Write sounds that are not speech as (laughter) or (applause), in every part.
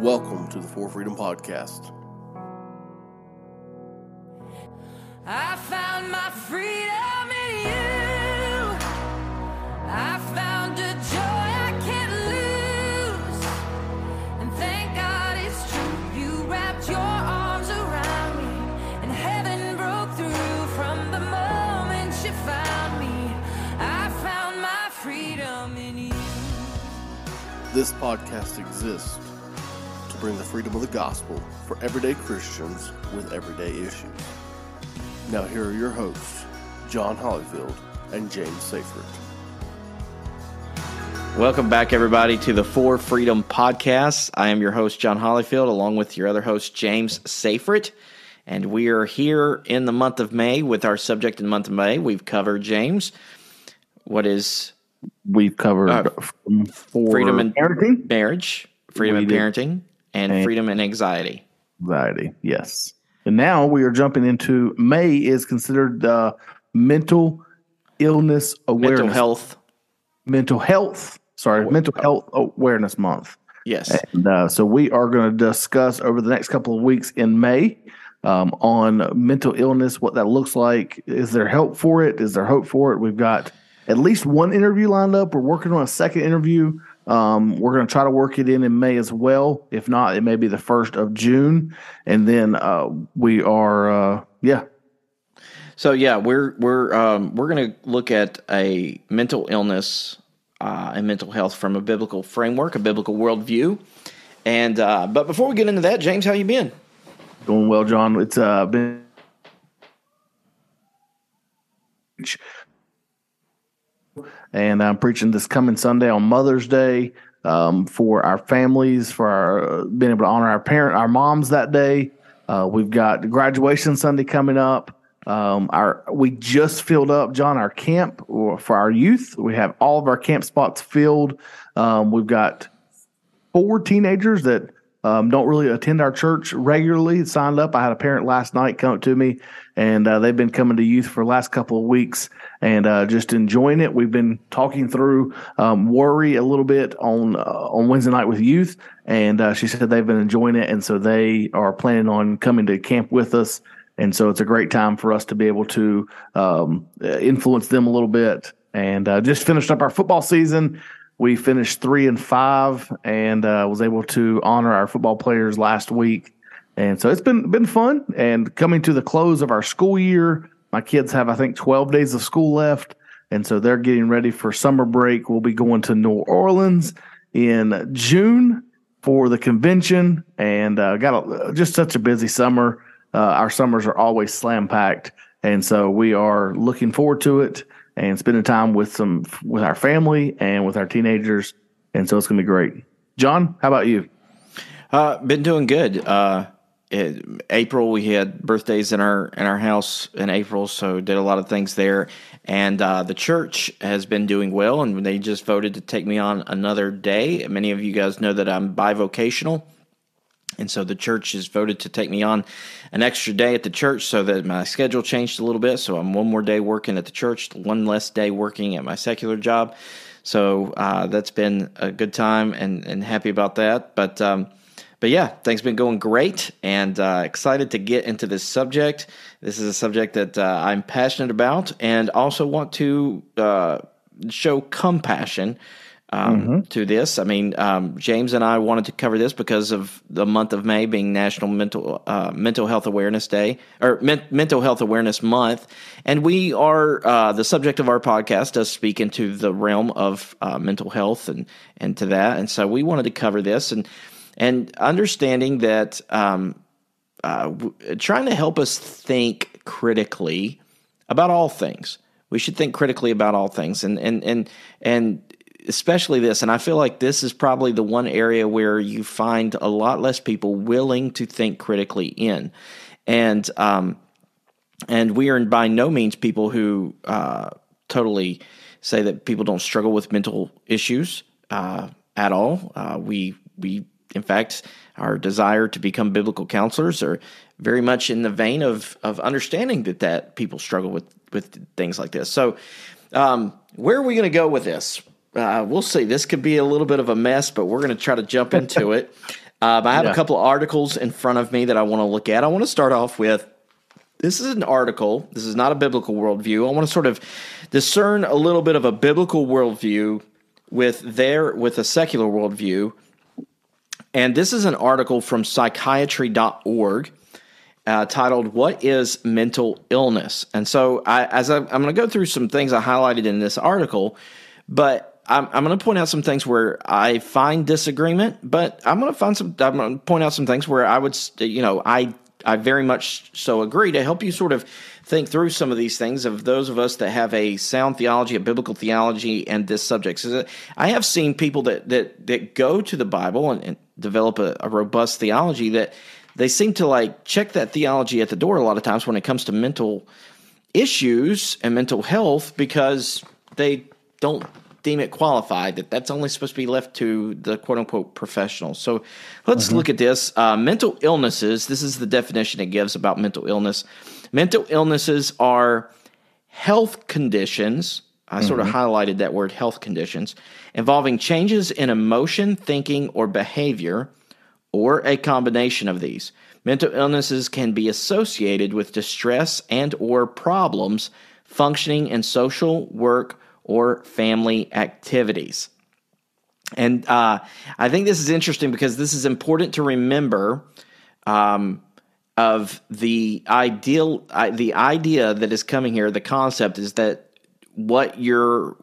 Welcome to the For Freedom Podcast. I found my freedom in you. I found a joy I can't lose. And thank God it's true. You wrapped your arms around me, and heaven broke through from the moment you found me. I found my freedom in you. This podcast exists to bring the freedom of the gospel for everyday Christians with everyday issues. Now, here are your hosts, John Hollyfield and James Seyfried. Welcome back, everybody, to the For Freedom Podcast. I am your host, John Hollyfield, along with your other host, James Seyfried. And we are here in the month of May with our subject in the month of May. We've covered, James, what is We've covered Uh, from freedom and parenting, marriage, freedom We in did. parenting, and And- freedom and anxiety. anxiety. Yes. And now we are jumping into May is considered uh, mental illness awareness, Mental health. mental health. Sorry, Awa- mental health awareness month. Yes. And uh, so we are going to discuss over the next couple of weeks in May um, on mental illness, what that looks like. Is there help for it? Is there hope for it? We've got at least one interview lined up. We're working on a second interview. Um, we're going to try to work it in in May as well. If not, it may be the first of June. And then uh, we are, uh, yeah, So yeah, we're we're um, we're going to look at a mental illness uh, and mental health from a biblical framework, a biblical worldview. And uh, but before we get into that, James, how you been? Doing well, John. It's uh, been and I'm preaching this coming Sunday on Mother's Day um, for our families, for our being able to honor our parent, our moms that day. Uh, we've got graduation Sunday coming up. Um, our we just filled up, John, our camp for our youth. We have all of our camp spots filled. Um, we've got four teenagers that um, don't really attend our church regularly signed up. I had a parent last night come to me, and uh, they've been coming to youth for the last couple of weeks and uh, just enjoying it. We've been talking through um, worry a little bit on uh, on Wednesday night with youth, and uh, she said they've been enjoying it, and so they are planning on coming to camp with us. And so it's a great time for us to be able to um, influence them a little bit. And uh, just finished up our football season. We finished three and five, and uh, was able to honor our football players last week. And so it's been been fun. And coming to the close of our school year, my kids have I think twelve days of school left, and so they're getting ready for summer break. We'll be going to New Orleans in June for the convention, and uh, got a, just such a busy summer. Uh, our summers are always slam packed, and so we are looking forward to it and spending time with some with our family and with our teenagers, and so it's going to be great. John, how about you? Uh, been doing good. Uh, April we had birthdays in our in our house in April, so did a lot of things there. And uh, the church has been doing well, and they just voted to take me on another day. Many of you guys know that I'm bivocational. And so the church has voted to take me on an extra day at the church so that my schedule changed a little bit. So I'm one more day working at the church, one less day working at my secular job. So uh, that's been a good time and, and happy about that. But um, but yeah, things been going great and uh, excited to get into this subject. This is a subject that uh, I'm passionate about and also want to uh, show compassion um, to this. I mean, um, James and I wanted to cover this because of the month of May being National Mental uh, Mental Health Awareness Day or Men- Mental Health Awareness Month, and we are uh, the subject of our podcast does speak into the realm of uh, mental health and and to that, and so we wanted to cover this and and understanding that um, uh, w- trying to help us think critically about all things. We should think critically about all things, and and and and especially this. And I feel like this is probably the one area where you find a lot less people willing to think critically in, and um, and we are by no means people who uh, totally say that people don't struggle with mental issues uh, at all. Uh, we we in fact our desire to become biblical counselors are very much in the vein of of understanding that that people struggle with with things like this. So um, where are we going to go with this? Uh, we'll see. This could be a little bit of a mess, but we're going to try to jump into (laughs) it. Um, I have Yeah. a couple of articles in front of me that I want to look at. I want to start off with this is an article. This is not a biblical worldview. I want to sort of discern a little bit of a biblical worldview with their with a secular worldview. And this is an article from psychiatry.org uh, titled "What is Mental Illness?" And so, I, as I, I'm going to go through some things I highlighted in this article, but I'm, I'm going to point out some things where I find disagreement. But I'm going to find some. I'm going to point out some things where I would, you know, I I very much so agree to help you sort of think through some of these things of those of us that have a sound theology, a biblical theology, and this subject. So I have seen people that that that go to the Bible and, and develop a, a robust theology that they seem to like check that theology at the door a lot of times when it comes to mental issues and mental health because they don't deem it qualified that that's only supposed to be left to the quote unquote professionals. So let's look at this. Uh, mental illnesses this is the definition it gives about mental illness. Mental illnesses are health conditions i sort of highlighted that word health conditions involving changes in emotion thinking or behavior or a combination of these. Mental illnesses can be associated with distress and or problems functioning in social, work, or family activities. And uh, I think this is interesting because this is important to remember um, of the ideal, I, the idea that is coming here. The concept is that what you're,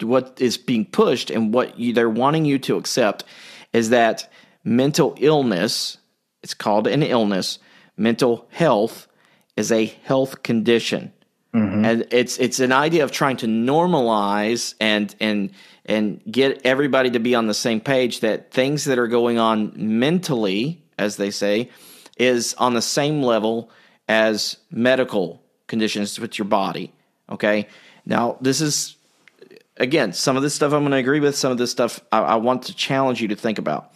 what is being pushed, and what you, they're wanting you to accept is that mental illness. It's called an illness. Mental health is a health condition and it's it's an idea of trying to normalize and and and get everybody to be on the same page that things that are going on mentally as they say is on the same level as medical conditions with your body okay? Now this is again some of this stuff i'm going to agree with some of this stuff i, I want to challenge you to think about.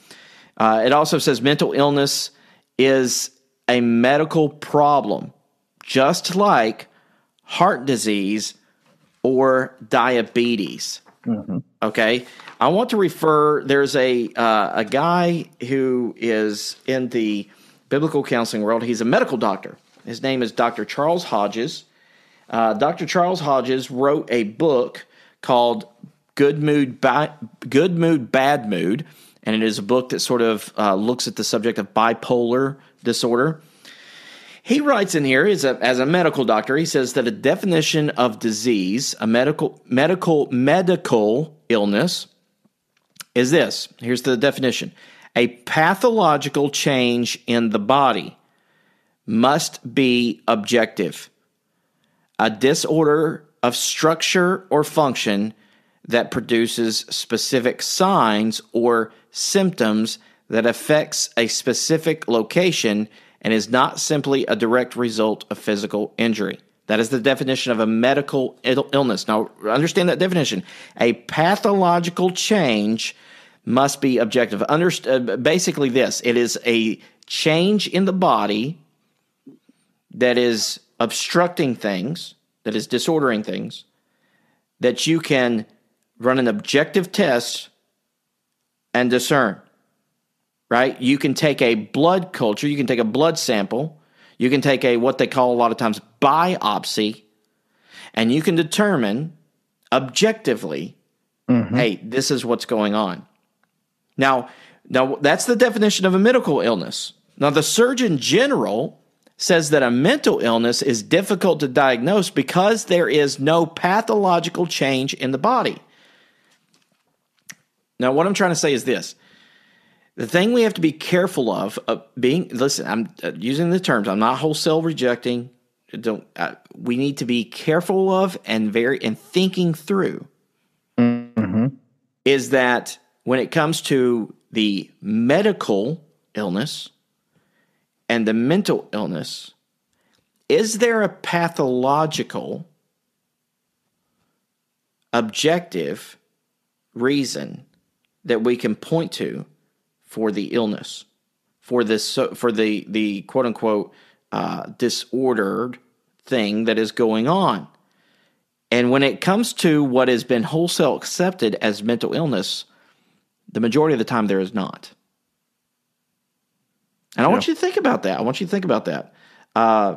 Uh, it also says mental illness is a medical problem just like heart disease or diabetes. Okay, I want to refer. There's a uh, a guy who is in the biblical counseling world. He's a medical doctor. His name is Dr. Charles Hodges. Uh, Dr. Charles Hodges wrote a book called Good Mood, Good Mood, Bad Mood, and it is a book that sort of uh, looks at the subject of bipolar disorder. He writes in here as a, as a medical doctor, he says that a definition of disease, a medical medical medical illness, is this. Here's the definition: a pathological change in the body must be objective. A disorder of structure or function that produces specific signs or symptoms that affects a specific location and is not simply a direct result of physical injury. That is the definition of a medical ill- illness. Now, understand that definition. A pathological change must be objective. Underst- uh, basically, this it is a change in the body that is obstructing things, that is disordering things, that you can run an objective test and discern right? You can take a blood culture, you can take a blood sample, you can take a what they call a lot of times biopsy, and you can determine objectively, mm-hmm. hey, this is what's going on. Now, now that's the definition of a medical illness. Now, the Surgeon General says that a mental illness is difficult to diagnose because there is no pathological change in the body. Now, what I'm trying to say is this the thing we have to be careful of, uh, being listen, I'm uh, using the terms. I'm not wholesale rejecting. Don't. Uh, we need to be careful of and very and thinking through. Is that when it comes to the medical illness and the mental illness, is there a pathological, objective reason that we can point to for the illness, for this, for the the quote unquote uh, disordered thing that is going on. And when it comes to what has been wholesale accepted as mental illness, the majority of the time there is not. And I want you to think about that. I want you to think about that. Uh,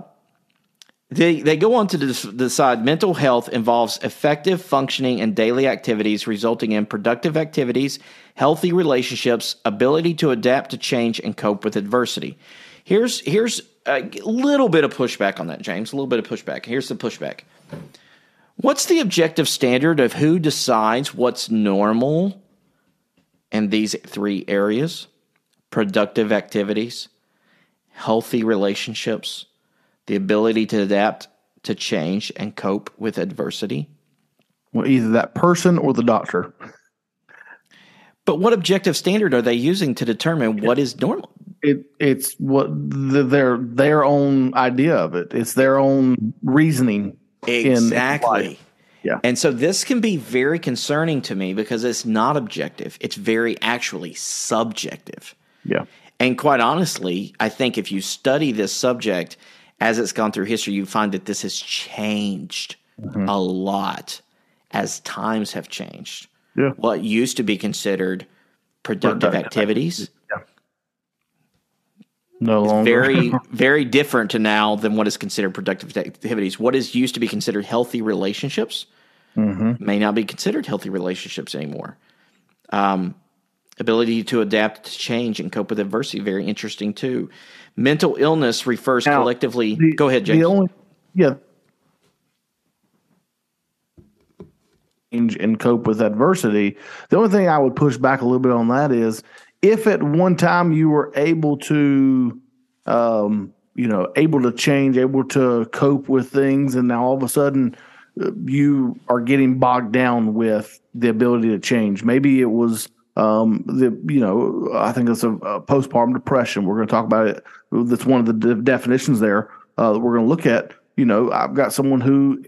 they, they go on to decide mental health involves effective functioning and daily activities resulting in productive activities, healthy relationships, ability to adapt to change, and cope with adversity. Here's, here's a little bit of pushback on that, James. A little bit of pushback. Here's the pushback. What's the objective standard of who decides what's normal in these three areas? Productive activities, healthy relationships, the ability to adapt to change and cope with adversity. Well, either that person or the doctor. But what objective standard are they using to determine what is normal? It it's what the, their their own idea of it. It's their own reasoning. Exactly. Yeah. And so this can be very concerning to me because it's not objective. It's very actually subjective. Yeah. And quite honestly, I think if you study this subject as it's gone through history, you find that this has changed a lot as times have changed. Yeah. What used to be considered productive Productive activities, No longer. very, (laughs) very different to now than what is considered productive activities. What is used to be considered healthy relationships may not be considered healthy relationships anymore. Um, ability to adapt to change and cope with adversity, very interesting too. Mental illness refers Now, collectively. The- go ahead, James. The only, yeah. Change and cope with adversity. The only thing I would push back a little bit on that is if at one time you were able to, um, you know, able to change, able to cope with things, and now all of a sudden uh, you are getting bogged down with the ability to change. Maybe it was um, the you know I think it's a, a postpartum depression. We're going to talk about it. That's one of the de- definitions there uh, that we're going to look at. You know, I've got someone who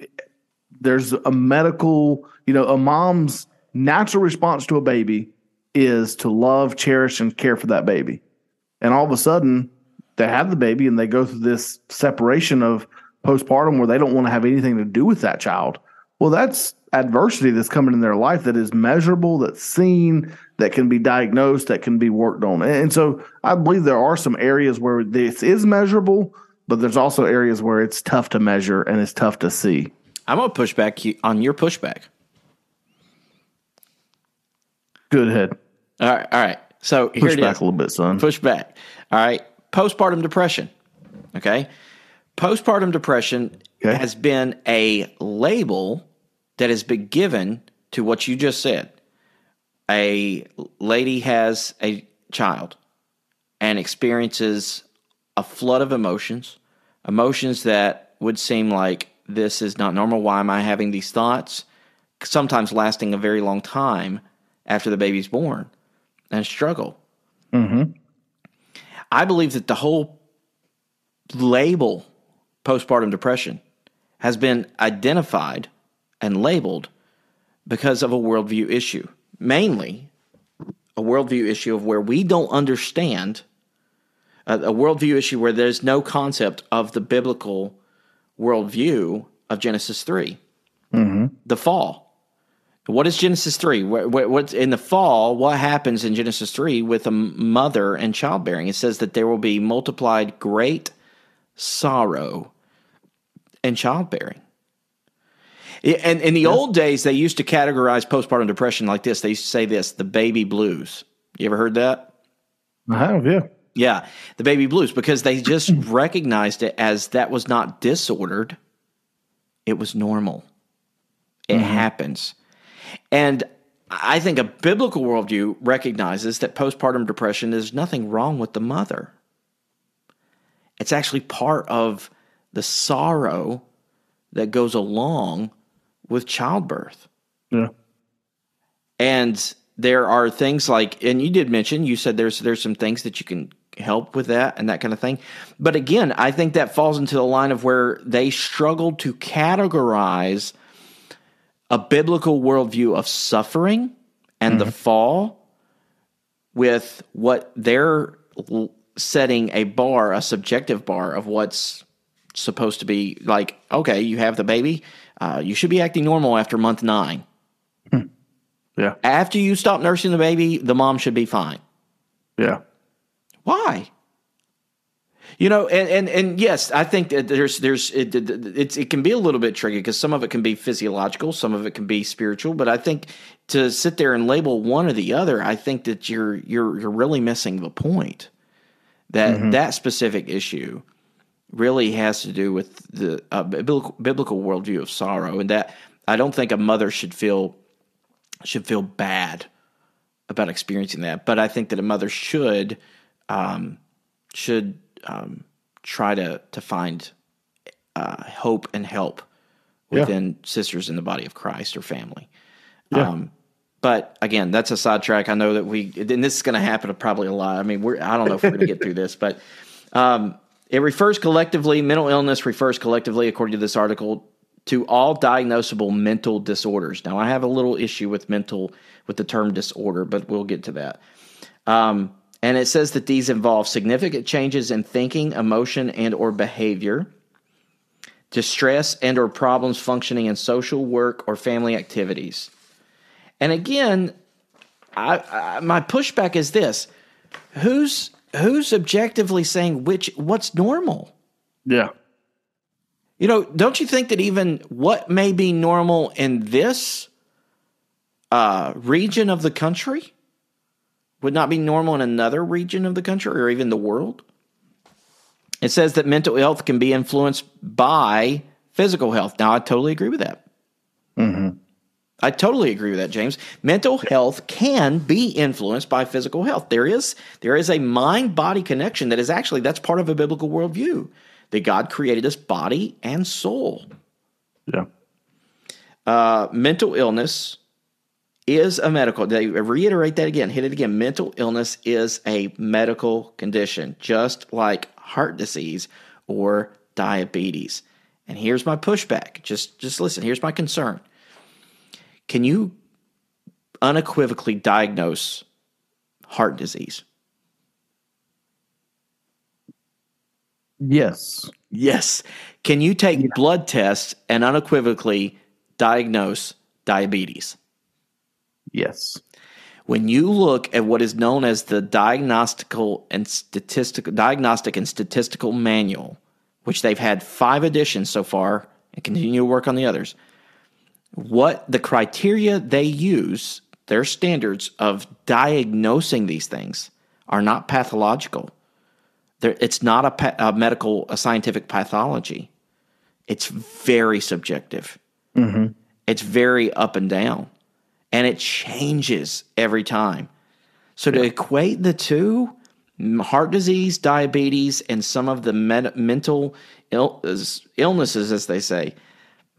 there's a medical, you know, a mom's natural response to a baby is to love, cherish, and care for that baby. And all of a sudden, they have the baby and they go through this separation of postpartum where they don't want to have anything to do with that child. Well, that's adversity that's coming in their life that is measurable, that's seen, that can be diagnosed, that can be worked on. And so I believe there are some areas where this is measurable, but there's also areas where it's tough to measure and it's tough to see. I'm going to push back on your pushback. Good head. All right. All right. So Push back is. a little bit, son. Push back. All right. Postpartum depression. Okay. Postpartum depression Okay. has been a label that has been given to what you just said. A lady has a child and experiences a flood of emotions, emotions that would seem like this is not normal. Why am I having these thoughts? Sometimes lasting a very long time after the baby's born and struggle. Mm-hmm. I believe that the whole label postpartum depression has been identified and labeled because of a worldview issue, mainly a worldview issue of where we don't understand a, a worldview issue where there's no concept of the biblical worldview of Genesis 3, mm-hmm. the fall. What is Genesis 3? What, what, what's in the fall? What happens in Genesis 3 with a mother and childbearing? It says that there will be multiplied great sorrow and childbearing. And in the old days, they used to categorize postpartum depression like this. They used to say this the baby blues. You ever heard that? I have, yeah. Yeah, the baby blues, because they just (clears throat) recognized it as that was not disordered, it was normal. It mm-hmm. happens. And I think a biblical worldview recognizes that postpartum depression is nothing wrong with the mother. It's actually part of the sorrow that goes along with childbirth. Yeah. And there are things like, and you did mention, you said there's there's some things that you can help with that and that kind of thing. But again, I think that falls into the line of where they struggled to categorize a biblical worldview of suffering and the mm-hmm. fall with what they're setting a bar, a subjective bar of what's supposed to be like. Okay, you have the baby, uh, you should be acting normal after month nine. Yeah. After you stop nursing the baby, the mom should be fine. Yeah. Why? You know, and, and and yes, I think that there's there's it it, it can be a little bit tricky because some of it can be physiological, some of it can be spiritual. But I think to sit there and label one or the other, I think that you're you're you're really missing the point. That mm-hmm. that specific issue really has to do with the uh, biblical, biblical worldview of sorrow, and that I don't think a mother should feel should feel bad about experiencing that. But I think that a mother should um, should um, try to to find uh, hope and help within yeah. sisters in the body of Christ or family. Yeah. Um, but again, that's a sidetrack. I know that we, and this is going to happen probably a lot. I mean, we're, I don't know if we're going to get through this, but um, it refers collectively, mental illness refers collectively, according to this article, to all diagnosable mental disorders. Now, I have a little issue with mental, with the term disorder, but we'll get to that. Um, and it says that these involve significant changes in thinking, emotion, and or behavior, distress and or problems functioning in social work or family activities. And again, I, I, my pushback is this: who's who's objectively saying which what's normal? Yeah. You know, don't you think that even what may be normal in this uh, region of the country would not be normal in another region of the country or even the world. It says that mental health can be influenced by physical health. Now, I totally agree with that. I totally agree with that, James. Mental health can be influenced by physical health. There is there is a mind body connection that is actually that's part of a biblical worldview that God created us body and soul. Yeah. Uh, mental illness is a medical. They reiterate that again, hit it again. Mental illness is a medical condition, just like heart disease or diabetes. And here's my pushback. Just just listen, here's my concern. Can you unequivocally diagnose heart disease? Yes. Yes. Can you take yeah. blood tests and unequivocally diagnose diabetes? Yes. When you look at what is known as the diagnostical and statistical diagnostic and statistical manual, which they've had five editions so far and continue to work on the others, what the criteria they use, their standards of diagnosing these things are not pathological. They're, it's not a, pa- a, medical, a scientific pathology. It's very subjective. Mm-hmm. It's very up and down and it changes every time. So to equate the two, heart disease, diabetes, and some of the med- mental Ill- illnesses, as they say,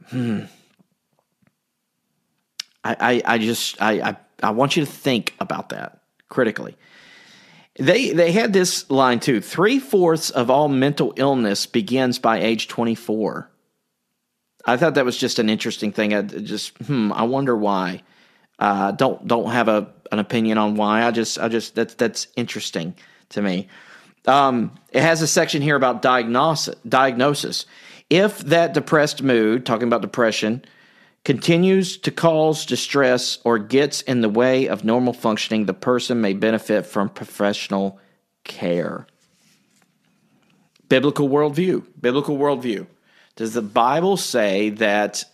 hmm. I, I, I just I, I I want you to think about that critically. They they had this line too. Three fourths of all mental illness begins by age twenty four. I thought that was just an interesting thing. I just hmm, I wonder why. Uh, don't don't have a an opinion on why. I just I just that's that's interesting to me. Um, it has a section here about diagnosis. Diagnosis. If that depressed mood, talking about depression, continues to cause distress or gets in the way of normal functioning, the person may benefit from professional care. Biblical worldview. Biblical worldview. Does the Bible say that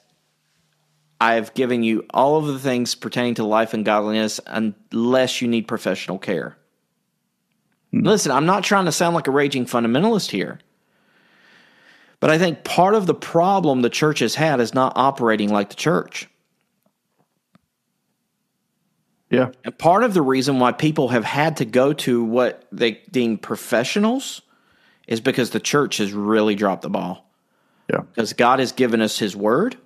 I've given you all of the things pertaining to life and godliness unless you need professional care. Mm. Listen, I'm not trying to sound like a raging fundamentalist here. But I think part of the problem the church has had is not operating like the church. Yeah. And part of the reason why people have had to go to what they deem professionals is because the church has really dropped the ball. Yeah. Because God has given us his word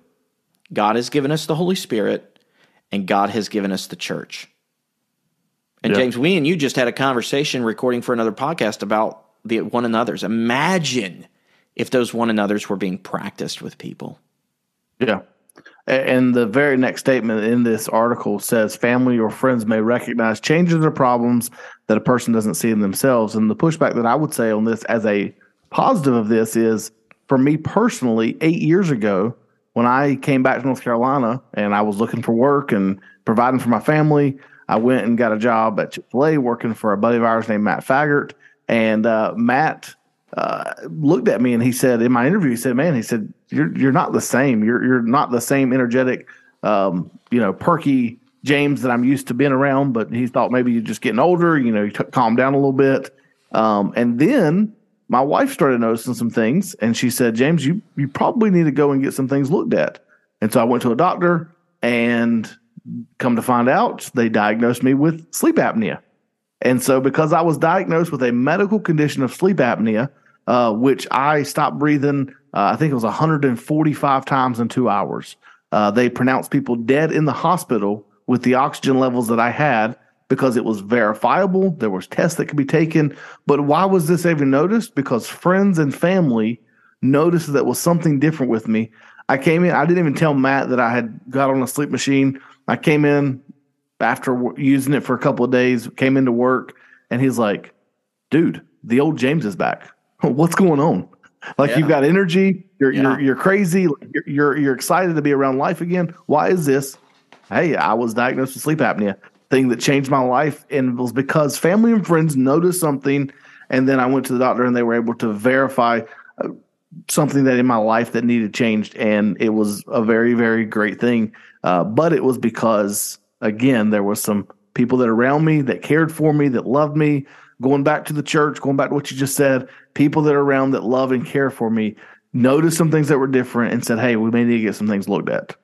God has given us the Holy Spirit, and God has given us the church. And James, we and you just had a conversation recording for another podcast about the one another's. Imagine if those one another's were being practiced with people. Yeah. And the very next statement in this article says family or friends may recognize changes or problems that a person doesn't see in themselves. And the pushback that I would say on this as a positive of this is for me personally, eight years ago, when I came back to North Carolina and I was looking for work and providing for my family, I went and got a job at Chick fil A working for a buddy of ours named Matt Faggart. And uh, Matt uh, looked at me and he said in my interview, he said, "Man, he said you're you're not the same. You're you're not the same energetic, um, you know, perky James that I'm used to being around." But he thought maybe you're just getting older. You know, you t- calm down a little bit. Um, and then my wife started noticing some things, and she said, "James, you you probably need to go and get some things looked at." And so I went to a doctor, and come to find out, they diagnosed me with sleep apnea. And so, because I was diagnosed with a medical condition of sleep apnea, uh, which I stopped breathing, uh, I think it was 145 times in two hours. Uh, they pronounced people dead in the hospital with the oxygen levels that I had because it was verifiable. There was tests that could be taken. But why was this even noticed? Because friends and family noticed that was something different with me. I came in. I didn't even tell Matt that I had got on a sleep machine. I came in after using it for a couple of days, came into work, and he's like, "Dude, the old James is back. What's going on? Like Yeah. you've got energy. You're Yeah. you're you're crazy. You're, you're you're excited to be around life again. Why is this? Hey, I was diagnosed with sleep apnea. Thing that changed my life, and it was because family and friends noticed something, and then I went to the doctor, and they were able to verify uh, something that in my life that needed changed, and it was a very very great thing. Uh, but it was because again there was some people that around me that cared for me, that loved me. Going back to the church, going back to what you just said, people that are around that love and care for me noticed some things that were different and said, "Hey, we may need to get some things looked at."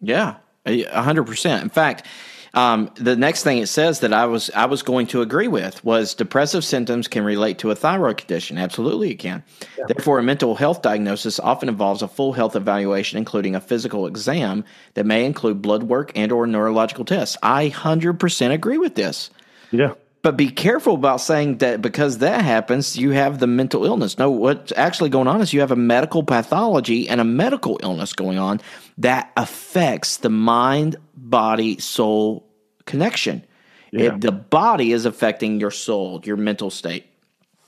Yeah, a a hundred percent. In fact, um, the next thing it says that I was I was going to agree with was depressive symptoms can relate to a thyroid condition. Absolutely, it can. Therefore, a mental health diagnosis often involves a full health evaluation, including a physical exam that may include blood work and or neurological tests. I hundred percent agree with this. Yeah. But be careful about saying that because that happens, you have the mental illness. No, what's actually going on is you have a medical pathology and a medical illness going on that affects the mind, body, soul connection. Yeah. It, the body is affecting your soul, your mental state.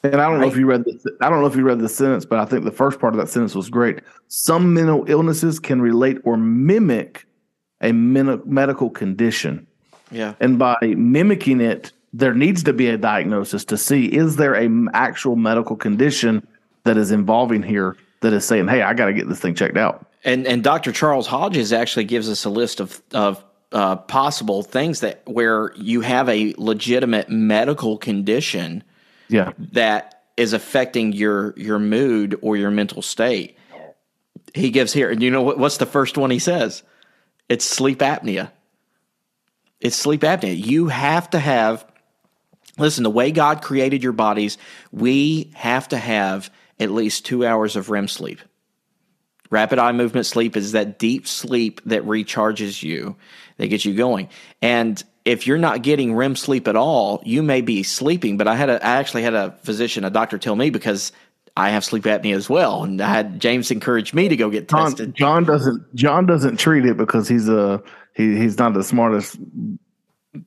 And I don't know if you read this. I don't know if you read the sentence, but I think the first part of that sentence was great. Some mental illnesses can relate or mimic a medical condition, Yeah. and by mimicking it, there needs to be a diagnosis to see is there a actual medical condition that is involving here that is saying, "Hey, I got to get this thing checked out." And and Dr. Charles Hodges actually gives us a list of of uh, possible things that where you have a legitimate medical condition Yeah, that is affecting your your mood or your mental state. He gives here, and you know what, what's the first one he says? It's sleep apnea. It's sleep apnea. You have to have listen, the way God created your bodies, we have to have at least 2 hours of REM sleep. Rapid eye movement sleep is that deep sleep that recharges you, that gets you going. And if you're not getting REM sleep at all, you may be sleeping. But I had a, I actually had a physician, a doctor, tell me because I have sleep apnea as well, and I had James encourage me to go get John, tested. John doesn't. John doesn't treat it because he's a he, he's not the smartest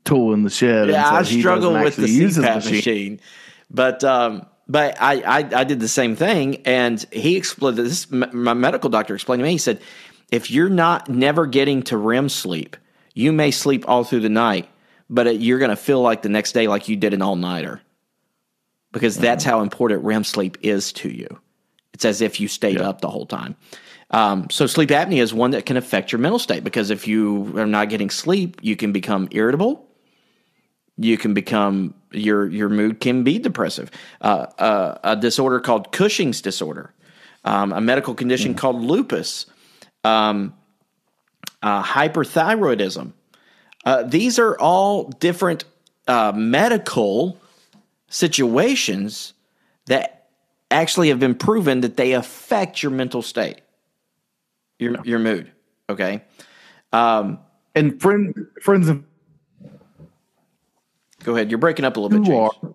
tool in the shed. Yeah, I and so he struggle with the CPAP machine. but um, but I, I I did the same thing, and he explained this. My medical doctor explained to me. He said, if you're not never getting to REM sleep, you may sleep all through the night, but it, you're going to feel like the next day like you did an all nighter, because that's how important REM sleep is to you. It's as if you stayed up the whole time. Um, so sleep apnea is one that can affect your mental state because if you are not getting sleep, you can become irritable. You can become your your mood can be depressive. Uh, uh, a disorder called Cushing's disorder, um, a medical condition called lupus, um, uh, hyperthyroidism. Uh, these are all different uh, medical situations that actually have been proven that they affect your mental state, your your mood. Okay, um, and friend, friends of go ahead. You're breaking up a little bit. James. are.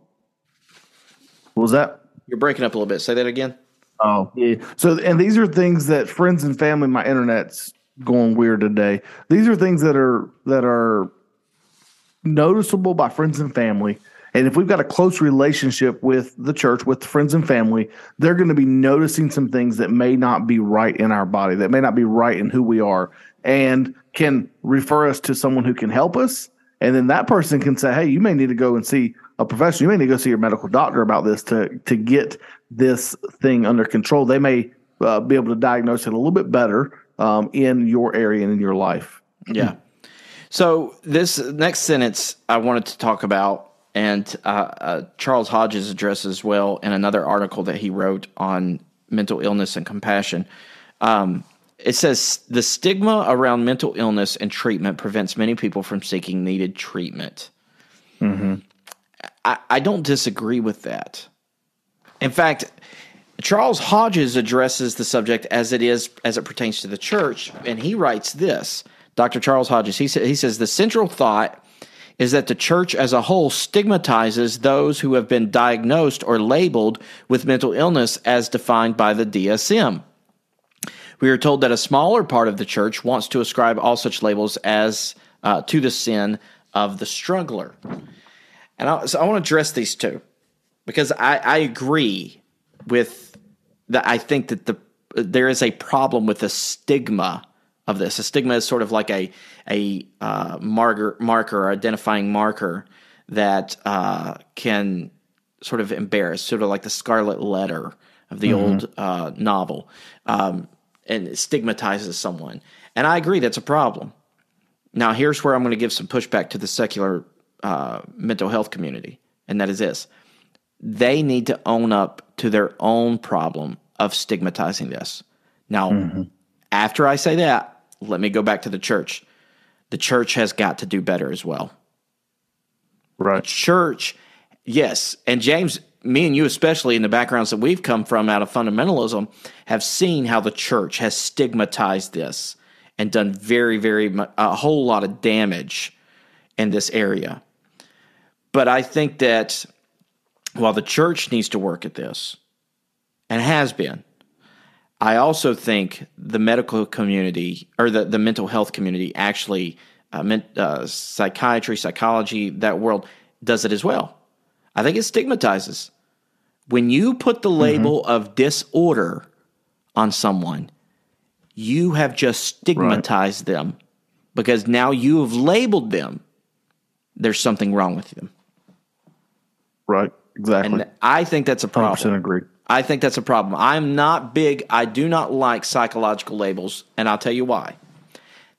What was that? You're breaking up a little bit. Say that again. Oh, yeah. So, and these are things that friends and family. My internet's going weird today. These are things that are that are noticeable by friends and family. And if we've got a close relationship with the church, with friends and family, they're going to be noticing some things that may not be right in our body, that may not be right in who we are, and can refer us to someone who can help us. And then that person can say, hey, you may need to go and see a professional. You may need to go see your medical doctor about this to to get this thing under control. They may uh, be able to diagnose it a little bit better um, in your area and in your life. Yeah. So this next sentence I wanted to talk about, and uh, uh, Charles Hodges addresses as well in another article that he wrote on mental illness and compassion. Um, it says the stigma around mental illness and treatment prevents many people from seeking needed treatment. I, I don't disagree with that. In fact, Charles Hodges addresses the subject as it is as it pertains to the church, and he writes this. Dr. Charles Hodges, he, sa- he says the central thought is that the church as a whole stigmatizes those who have been diagnosed or labeled with mental illness as defined by the DSM. We are told that a smaller part of the church wants to ascribe all such labels as uh, to the sin of the struggler. And I, so I want to address these two because I, I agree with that. I think that the there is a problem with the stigma of this. A stigma is sort of like a a uh, marker marker or identifying marker that uh, can sort of embarrass, sort of like the scarlet letter of the old uh, novel, um, and it stigmatizes someone. And I agree that's a problem. Now, here's where I'm going to give some pushback to the secular uh, mental health community, and that is this: they need to own up to their own problem of stigmatizing this. Now, after I say that, let me go back to the church. The church has got to do better as well Right. church, yes, and James, me and you especially in the backgrounds that we've come from out of fundamentalism, have seen how the church has stigmatized this and done very, very a whole lot of damage in this area. But I think that while the church needs to work at this, and has been, I also think the medical community or the, the mental health community actually, uh, men, uh, psychiatry, psychology, that world does it as well. I think it stigmatizes. When you put the label of disorder on someone, you have just stigmatized them because now you have labeled them. There's something wrong with them. Right. Exactly. And I think that's a 100% problem. agree. I think that's a problem. I'm not big, I do not like psychological labels, and I'll tell you why.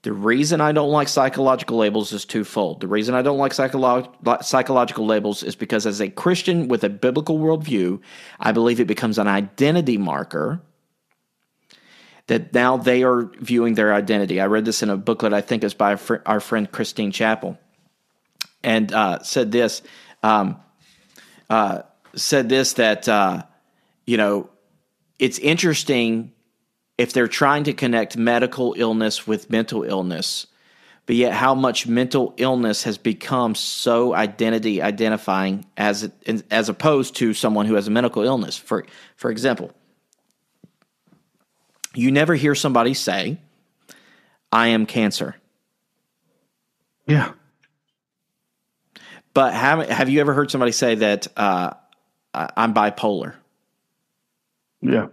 The reason I don't like psychological labels is twofold. The reason I don't like psycholo- psychological labels is because, as a Christian with a biblical worldview, I believe it becomes an identity marker that now they are viewing their identity. I read this in a booklet, I think it's by our friend Christine Chappell, and uh, said this. Um, uh, said this that uh, you know it's interesting if they're trying to connect medical illness with mental illness, but yet how much mental illness has become so identity identifying as as opposed to someone who has a medical illness. For for example, you never hear somebody say, "I am cancer." Yeah. But have have you ever heard somebody say that uh, I'm bipolar? Yeah.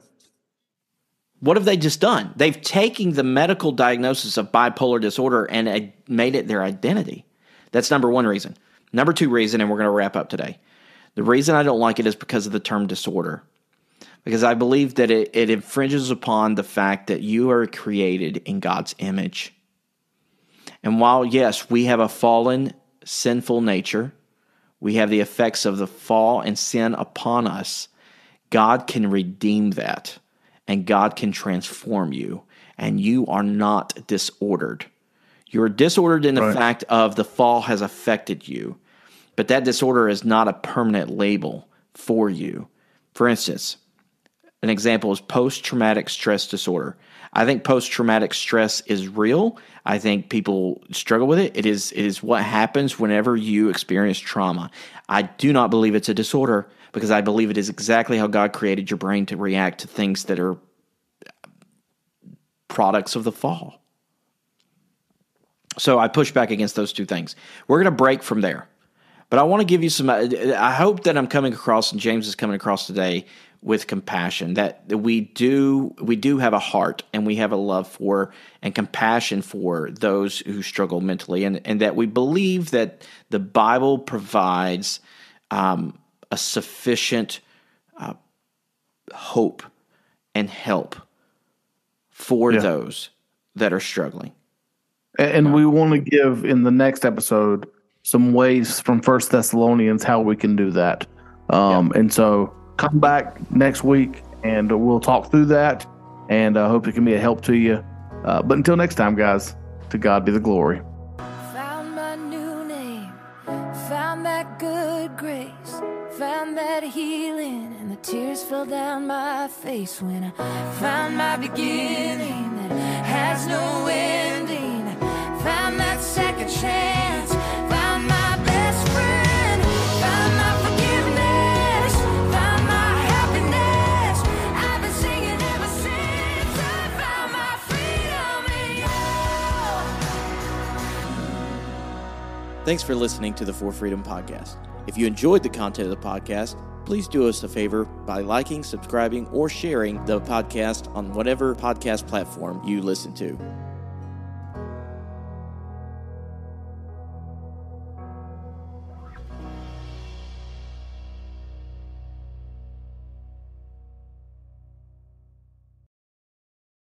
What have they just done? They've taken the medical diagnosis of bipolar disorder and made it their identity. That's number one reason. Number two reason, and we're going to wrap up today. The reason I don't like it is because of the term disorder. Because I believe that it, it infringes upon the fact that you are created in God's image. And while, yes, we have a fallen, sinful nature, we have the effects of the fall and sin upon us, God can redeem that and God can transform you, and you are not disordered. You're disordered in the Right. fact of the fall has affected you, but that disorder is not a permanent label for you. For instance, an example is post traumatic stress disorder. I think post traumatic stress is real. I think people struggle with it. It is it is what happens whenever you experience trauma. I do not believe it's a disorder because I believe it is exactly how God created your brain to react to things that are products of the fall. So I push back against those two things. We're going to break from there. But I want to give you some. I hope that I'm coming across, and James is coming across today with compassion. That we do we do have a heart, and we have a love for and compassion for those who struggle mentally, and and that we believe that the Bible provides um, a sufficient uh, hope and help for Yeah. those that are struggling. And, and we want to give in the next episode some ways from First Thessalonians how we can do that. Um, And so come back next week and we'll talk through that. And I hope it can be a help to you. Uh, but until next time, guys, to God be the glory. Found my new name, found that good grace, found that healing, and the tears fell down my face when I found my beginning that has no ending. I Found that second chance, found my best friend, I found my. Thanks for listening to the For Freedom Podcast. If you enjoyed the content of the podcast, please do us a favor by liking, subscribing, or sharing the podcast on whatever podcast platform you listen to.